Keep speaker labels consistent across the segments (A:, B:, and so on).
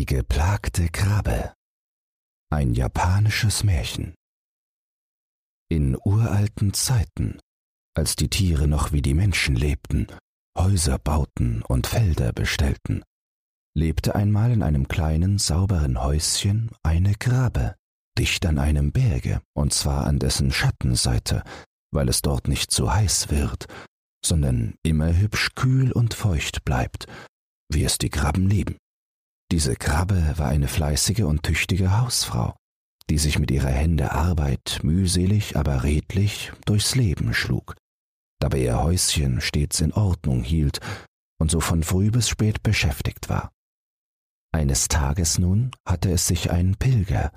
A: Die geplagte Krabbe Ein japanisches Märchen In uralten Zeiten, als die Tiere noch wie die Menschen lebten, Häuser bauten und Felder bestellten, lebte einmal in einem kleinen, sauberen Häuschen eine Krabbe, dicht an einem Berge, und zwar an dessen Schattenseite, weil es dort nicht zu heiß wird, sondern immer hübsch kühl und feucht bleibt, wie es die Krabben lieben. Diese Krabbe war eine fleißige und tüchtige Hausfrau, die sich mit ihrer Hände Arbeit mühselig, aber redlich durchs Leben schlug, dabei ihr Häuschen stets in Ordnung hielt und so von früh bis spät beschäftigt war. Eines Tages nun hatte es sich ein Pilger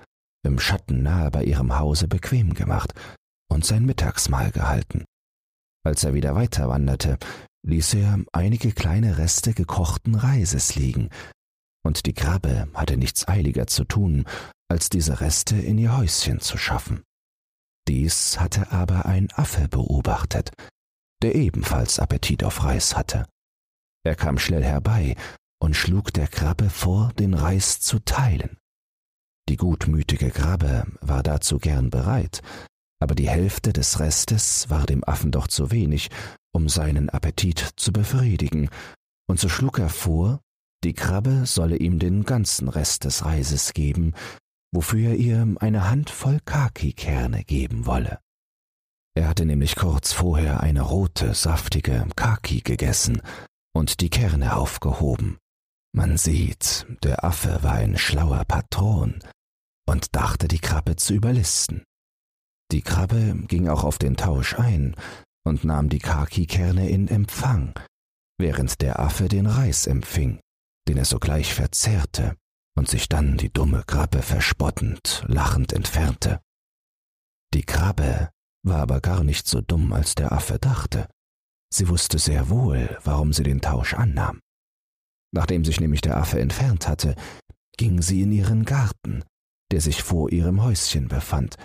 A: im Schatten nahe bei ihrem Hause bequem gemacht und sein Mittagsmahl gehalten. Als er wieder weiter wanderte, ließ er einige kleine Reste gekochten Reises liegen, und die Krabbe hatte nichts eiliger zu tun, als diese Reste in ihr Häuschen zu schaffen. Dies hatte aber ein Affe beobachtet, der ebenfalls Appetit auf Reis hatte. Er kam schnell herbei und schlug der Krabbe vor, den Reis zu teilen. Die gutmütige Krabbe war dazu gern bereit, aber die Hälfte des Restes war dem Affen doch zu wenig, um seinen Appetit zu befriedigen, und so schlug er vor, die Krabbe solle ihm den ganzen Rest des Reises geben, wofür er ihr eine Handvoll Kaki-Kerne geben wolle. Er hatte nämlich kurz vorher eine rote, saftige Kaki gegessen und die Kerne aufgehoben. Man sieht, der Affe war ein schlauer Patron und dachte, die Krabbe zu überlisten. Die Krabbe ging auch auf den Tausch ein und nahm die Kaki-Kerne in Empfang, während der Affe den Reis empfing den er sogleich verzehrte und sich dann die dumme Krabbe verspottend, lachend entfernte. Die Krabbe war aber gar nicht so dumm, als der Affe dachte. Sie wusste sehr wohl, warum sie den Tausch annahm. Nachdem sich nämlich der Affe entfernt hatte, ging sie in ihren Garten, der sich vor ihrem Häuschen befand,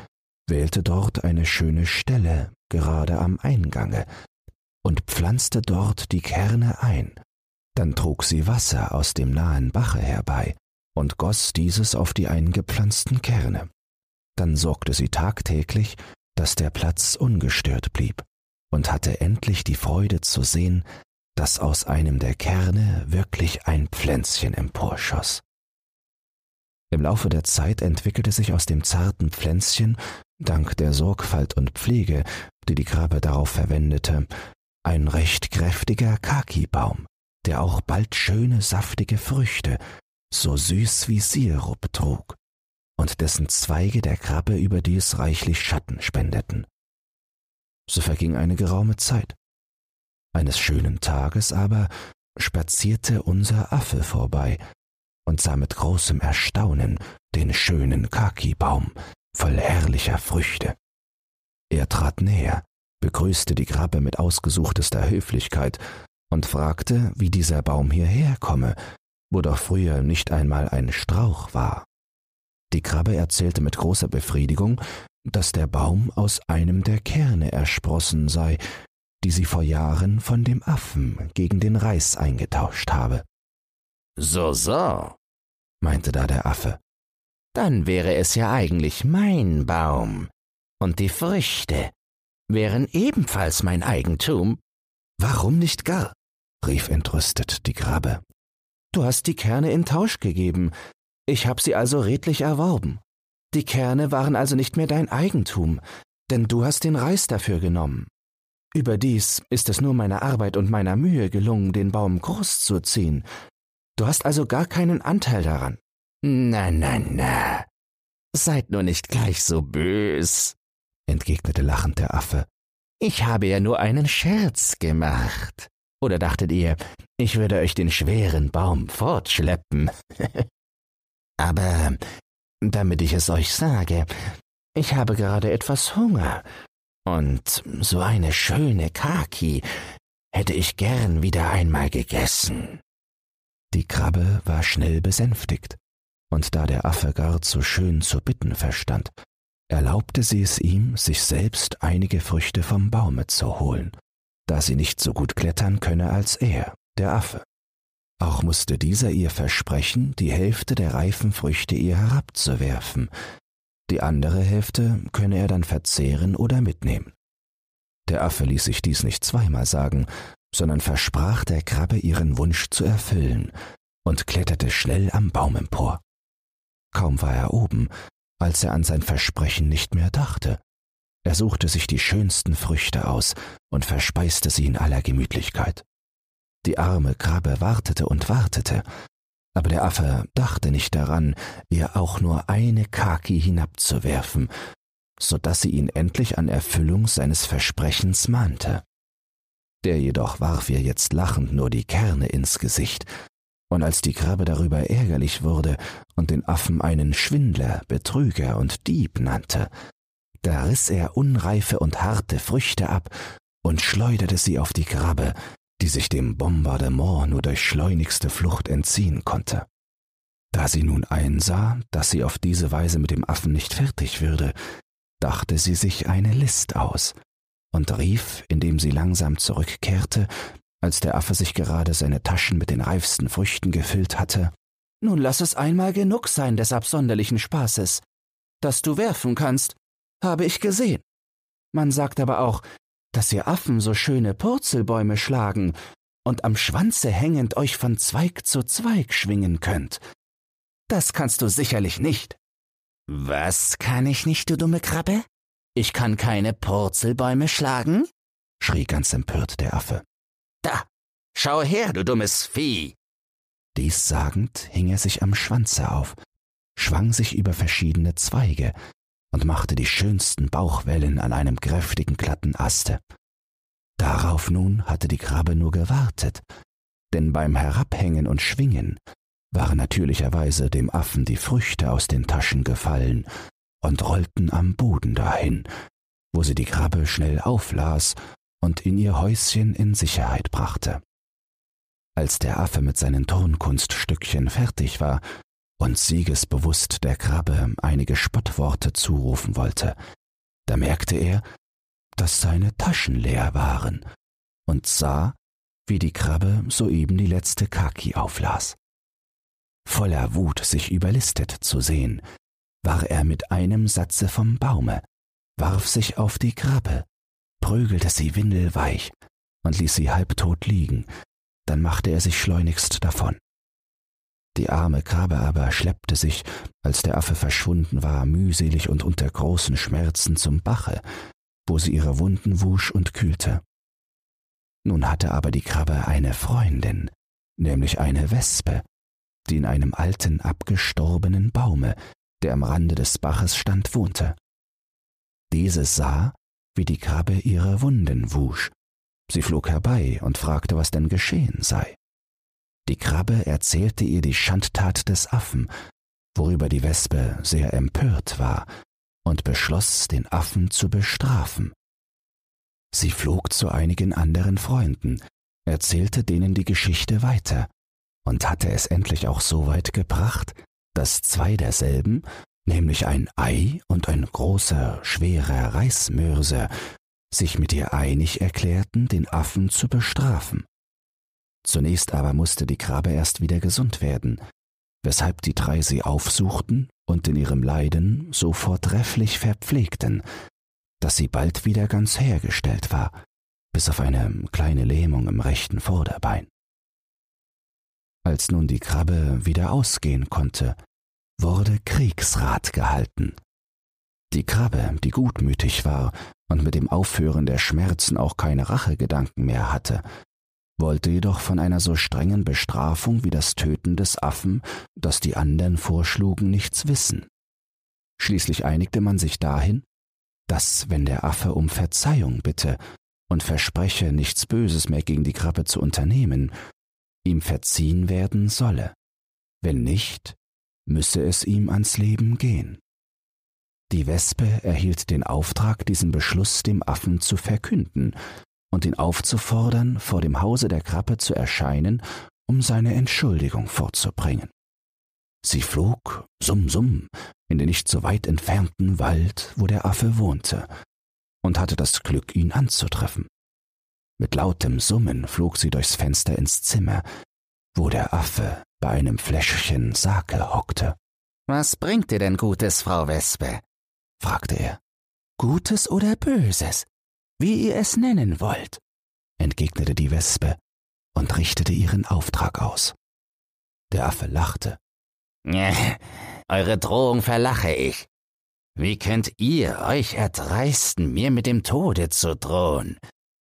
A: wählte dort eine schöne Stelle gerade am Eingange und pflanzte dort die Kerne ein, dann trug sie Wasser aus dem nahen Bache herbei und goss dieses auf die eingepflanzten Kerne. Dann sorgte sie tagtäglich, dass der Platz ungestört blieb und hatte endlich die Freude zu sehen, dass aus einem der Kerne wirklich ein Pflänzchen emporschoss. Im Laufe der Zeit entwickelte sich aus dem zarten Pflänzchen, dank der Sorgfalt und Pflege, die die Krabbe darauf verwendete, ein recht kräftiger Kaki-Baum, der auch bald schöne saftige Früchte, so süß wie Sirup trug, und dessen Zweige der Krabbe überdies reichlich Schatten spendeten. So verging eine geraume Zeit. Eines schönen Tages aber spazierte unser Affe vorbei und sah mit großem Erstaunen den schönen Kaki-Baum voll herrlicher Früchte. Er trat näher, begrüßte die Krabbe mit ausgesuchtester Höflichkeit und fragte, wie dieser Baum hierher komme, wo doch früher nicht einmal ein Strauch war. Die Krabbe erzählte mit großer Befriedigung, dass der Baum aus einem der Kerne ersprossen sei, die sie vor Jahren von dem Affen gegen den Reis eingetauscht habe.
B: So, so, meinte da der Affe. Dann wäre es ja eigentlich mein Baum, und die Früchte wären ebenfalls mein Eigentum.
A: Warum nicht gar? Rief entrüstet die Krabbe.
C: Du hast die Kerne in Tausch gegeben. Ich hab sie also redlich erworben. Die Kerne waren also nicht mehr dein Eigentum, denn du hast den Reis dafür genommen. Überdies ist es nur meiner Arbeit und meiner Mühe gelungen, den Baum groß zu ziehen. Du hast also gar keinen Anteil daran.
B: Na, na, na. Seid nur nicht gleich so bös, entgegnete lachend der Affe. Ich habe ja nur einen Scherz gemacht. Oder dachtet ihr, ich würde euch den schweren Baum fortschleppen? Aber damit ich es euch sage, ich habe gerade etwas Hunger, und so eine schöne Kaki hätte ich gern wieder einmal gegessen.
A: Die Krabbe war schnell besänftigt, und da der Affe gar zu schön zu bitten verstand, erlaubte sie es ihm, sich selbst einige Früchte vom Baume zu holen da sie nicht so gut klettern könne als er, der Affe. Auch musste dieser ihr versprechen, die Hälfte der reifen Früchte ihr herabzuwerfen, die andere Hälfte könne er dann verzehren oder mitnehmen. Der Affe ließ sich dies nicht zweimal sagen, sondern versprach der Krabbe ihren Wunsch zu erfüllen und kletterte schnell am Baum empor. Kaum war er oben, als er an sein Versprechen nicht mehr dachte. Er suchte sich die schönsten Früchte aus und verspeiste sie in aller Gemütlichkeit. Die arme Krabbe wartete und wartete, aber der Affe dachte nicht daran, ihr auch nur eine Kaki hinabzuwerfen, so dass sie ihn endlich an Erfüllung seines Versprechens mahnte. Der jedoch warf ihr jetzt lachend nur die Kerne ins Gesicht, und als die Krabbe darüber ärgerlich wurde und den Affen einen Schwindler, Betrüger und Dieb nannte, da riß er unreife und harte Früchte ab und schleuderte sie auf die Krabbe, die sich dem Bombardement nur durch schleunigste Flucht entziehen konnte. Da sie nun einsah, dass sie auf diese Weise mit dem Affen nicht fertig würde, dachte sie sich eine List aus und rief, indem sie langsam zurückkehrte, als der Affe sich gerade seine Taschen mit den reifsten Früchten gefüllt hatte,
C: Nun lass es einmal genug sein des absonderlichen Spaßes. Dass du werfen kannst, habe ich gesehen. Man sagt aber auch, dass ihr Affen so schöne Purzelbäume schlagen und am Schwanze hängend euch von Zweig zu Zweig schwingen könnt. Das kannst du sicherlich nicht.
B: Was kann ich nicht, du dumme Krabbe? Ich kann keine Purzelbäume schlagen? schrie ganz empört der Affe. Da, schau her, du dummes Vieh!
A: Dies sagend hing er sich am Schwanze auf, schwang sich über verschiedene Zweige und machte die schönsten Bauchwellen an einem kräftigen glatten Aste. Darauf nun hatte die Krabbe nur gewartet, denn beim Herabhängen und Schwingen waren natürlicherweise dem Affen die Früchte aus den Taschen gefallen und rollten am Boden dahin, wo sie die Krabbe schnell auflas und in ihr Häuschen in Sicherheit brachte. Als der Affe mit seinen Turnkunststückchen fertig war und siegesbewusst der Krabbe einige Spottworte zurufen wollte, da merkte er, dass seine Taschen leer waren und sah, wie die Krabbe soeben die letzte Kaki auflas. Voller Wut, sich überlistet zu sehen, war er mit einem Satze vom Baume, warf sich auf die Krabbe prügelte sie windelweich und ließ sie halbtot liegen, dann machte er sich schleunigst davon. Die arme Krabbe aber schleppte sich, als der Affe verschwunden war, mühselig und unter großen Schmerzen zum Bache, wo sie ihre Wunden wusch und kühlte. Nun hatte aber die Krabbe eine Freundin, nämlich eine Wespe, die in einem alten abgestorbenen Baume, der am Rande des Baches stand, wohnte. Diese sah, wie die Krabbe ihre Wunden wusch. Sie flog herbei und fragte, was denn geschehen sei. Die Krabbe erzählte ihr die Schandtat des Affen, worüber die Wespe sehr empört war und beschloss, den Affen zu bestrafen. Sie flog zu einigen anderen Freunden, erzählte denen die Geschichte weiter und hatte es endlich auch so weit gebracht, dass zwei derselben nämlich ein Ei und ein großer, schwerer Reismörser, sich mit ihr einig erklärten, den Affen zu bestrafen. Zunächst aber musste die Krabbe erst wieder gesund werden, weshalb die drei sie aufsuchten und in ihrem Leiden so vortrefflich verpflegten, dass sie bald wieder ganz hergestellt war, bis auf eine kleine Lähmung im rechten Vorderbein. Als nun die Krabbe wieder ausgehen konnte, wurde Kriegsrat gehalten. Die Krabbe, die gutmütig war und mit dem Aufhören der Schmerzen auch keine Rachegedanken mehr hatte, wollte jedoch von einer so strengen Bestrafung wie das Töten des Affen, das die anderen vorschlugen, nichts wissen. Schließlich einigte man sich dahin, dass, wenn der Affe um Verzeihung bitte und verspreche, nichts Böses mehr gegen die Krabbe zu unternehmen, ihm verziehen werden solle. Wenn nicht, müsse es ihm ans Leben gehen. Die Wespe erhielt den Auftrag, diesen Beschluss dem Affen zu verkünden und ihn aufzufordern, vor dem Hause der Krabbe zu erscheinen, um seine Entschuldigung vorzubringen. Sie flog, summ summ, in den nicht so weit entfernten Wald, wo der Affe wohnte, und hatte das Glück, ihn anzutreffen. Mit lautem Summen flog sie durchs Fenster ins Zimmer, wo der Affe bei einem Fläschchen Sake hockte.
B: Was bringt dir denn Gutes, Frau Wespe? fragte er.
C: Gutes oder Böses, wie ihr es nennen wollt,
A: entgegnete die Wespe und richtete ihren Auftrag aus. Der Affe lachte.
B: Eure Drohung verlache ich. Wie könnt ihr euch erdreisten, mir mit dem Tode zu drohen?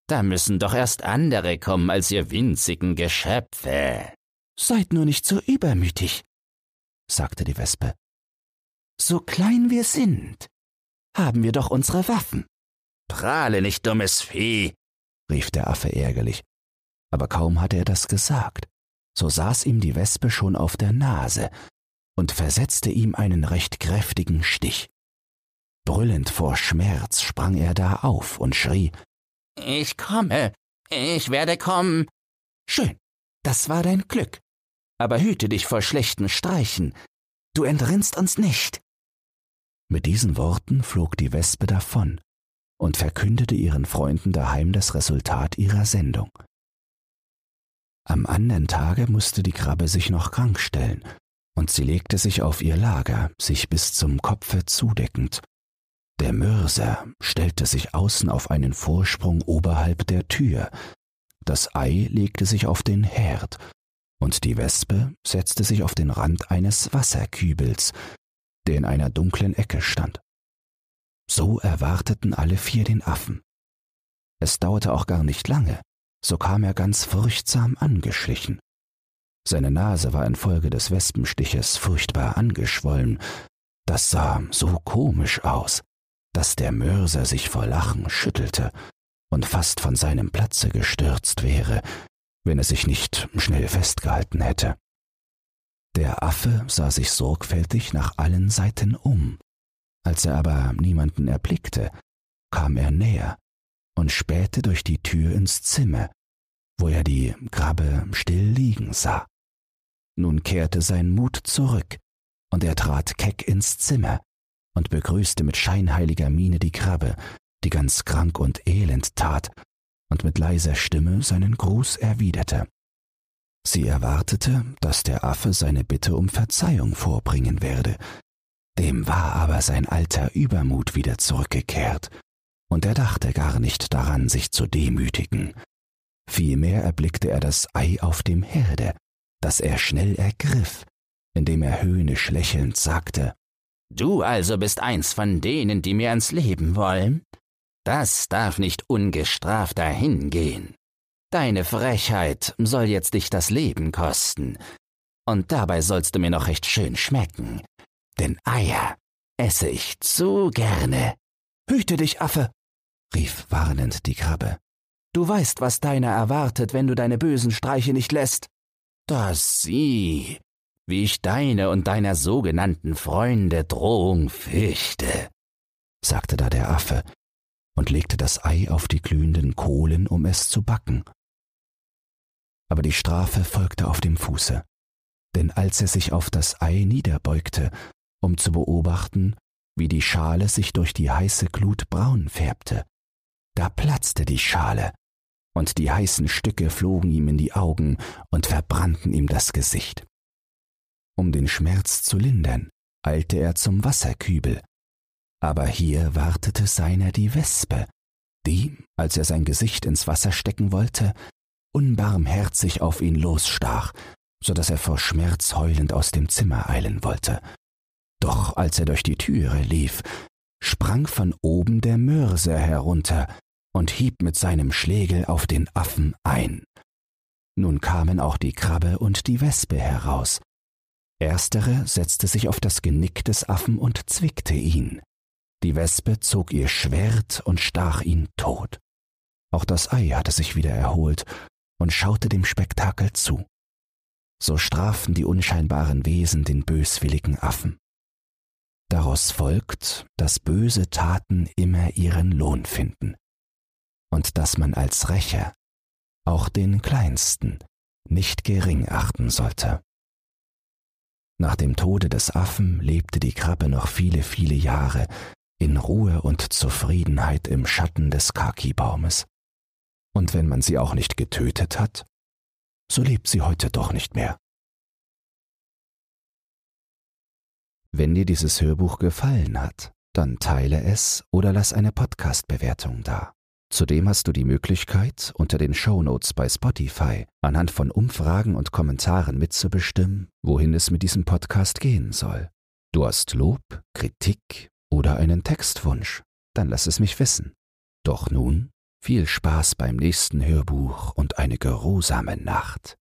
B: Da müssen doch erst andere kommen als ihr winzigen Geschöpfe.
C: Seid nur nicht so übermütig, sagte die Wespe. So klein wir sind, haben wir doch unsere Waffen.
B: Prahle nicht, dummes Vieh,
A: rief der Affe ärgerlich. Aber kaum hatte er das gesagt, so saß ihm die Wespe schon auf der Nase und versetzte ihm einen recht kräftigen Stich. Brüllend vor Schmerz sprang er da auf und schrie
B: Ich komme, ich werde kommen.
C: Schön, das war dein Glück. Aber hüte dich vor schlechten Streichen, du entrinnst uns nicht.
A: Mit diesen Worten flog die Wespe davon und verkündete ihren Freunden daheim das Resultat ihrer Sendung. Am anderen Tage musste die Krabbe sich noch krank stellen, und sie legte sich auf ihr Lager, sich bis zum Kopfe zudeckend. Der Mörser stellte sich außen auf einen Vorsprung oberhalb der Tür, das Ei legte sich auf den Herd, und die Wespe setzte sich auf den Rand eines Wasserkübels, der in einer dunklen Ecke stand. So erwarteten alle vier den Affen. Es dauerte auch gar nicht lange, so kam er ganz furchtsam angeschlichen. Seine Nase war infolge des Wespenstiches furchtbar angeschwollen, das sah so komisch aus, dass der Mörser sich vor Lachen schüttelte und fast von seinem Platze gestürzt wäre, wenn er sich nicht schnell festgehalten hätte. Der Affe sah sich sorgfältig nach allen Seiten um. Als er aber niemanden erblickte, kam er näher und spähte durch die Tür ins Zimmer, wo er die Krabbe still liegen sah. Nun kehrte sein Mut zurück, und er trat keck ins Zimmer und begrüßte mit scheinheiliger Miene die Krabbe, die ganz krank und elend tat und mit leiser Stimme seinen Gruß erwiderte. Sie erwartete, dass der Affe seine Bitte um Verzeihung vorbringen werde, dem war aber sein alter Übermut wieder zurückgekehrt, und er dachte gar nicht daran, sich zu demütigen. Vielmehr erblickte er das Ei auf dem Herde, das er schnell ergriff, indem er höhnisch lächelnd sagte
B: Du also bist eins von denen, die mir ans Leben wollen? Das darf nicht ungestraft dahingehen. Deine Frechheit soll jetzt dich das Leben kosten. Und dabei sollst du mir noch recht schön schmecken. Denn Eier esse ich zu gerne.
C: Hüte dich, Affe, rief warnend die Krabbe. Du weißt, was deiner erwartet, wenn du deine bösen Streiche nicht lässt.
B: Das sieh, wie ich deine und deiner sogenannten Freunde Drohung fürchte,
A: sagte da der Affe und legte das Ei auf die glühenden Kohlen, um es zu backen. Aber die Strafe folgte auf dem Fuße, denn als er sich auf das Ei niederbeugte, um zu beobachten, wie die Schale sich durch die heiße Glut braun färbte, da platzte die Schale, und die heißen Stücke flogen ihm in die Augen und verbrannten ihm das Gesicht. Um den Schmerz zu lindern, eilte er zum Wasserkübel, aber hier wartete seiner die Wespe, die, als er sein Gesicht ins Wasser stecken wollte, unbarmherzig auf ihn losstach, so dass er vor Schmerz heulend aus dem Zimmer eilen wollte. Doch als er durch die Türe lief, sprang von oben der Mörser herunter und hieb mit seinem Schlegel auf den Affen ein. Nun kamen auch die Krabbe und die Wespe heraus. Erstere setzte sich auf das Genick des Affen und zwickte ihn. Die Wespe zog ihr Schwert und stach ihn tot. Auch das Ei hatte sich wieder erholt und schaute dem Spektakel zu. So straften die unscheinbaren Wesen den böswilligen Affen. Daraus folgt, dass böse Taten immer ihren Lohn finden und dass man als Rächer auch den Kleinsten nicht gering achten sollte. Nach dem Tode des Affen lebte die Krabbe noch viele, viele Jahre in Ruhe und Zufriedenheit im Schatten des Kakibaumes. Und wenn man sie auch nicht getötet hat, so lebt sie heute doch nicht mehr. Wenn dir dieses Hörbuch gefallen hat, dann teile es oder lass eine Podcast-Bewertung da. Zudem hast du die Möglichkeit, unter den Shownotes bei Spotify anhand von Umfragen und Kommentaren mitzubestimmen, wohin es mit diesem Podcast gehen soll. Du hast Lob, Kritik oder einen Textwunsch, dann lass es mich wissen. Doch nun viel Spaß beim nächsten Hörbuch und eine geruhsame Nacht.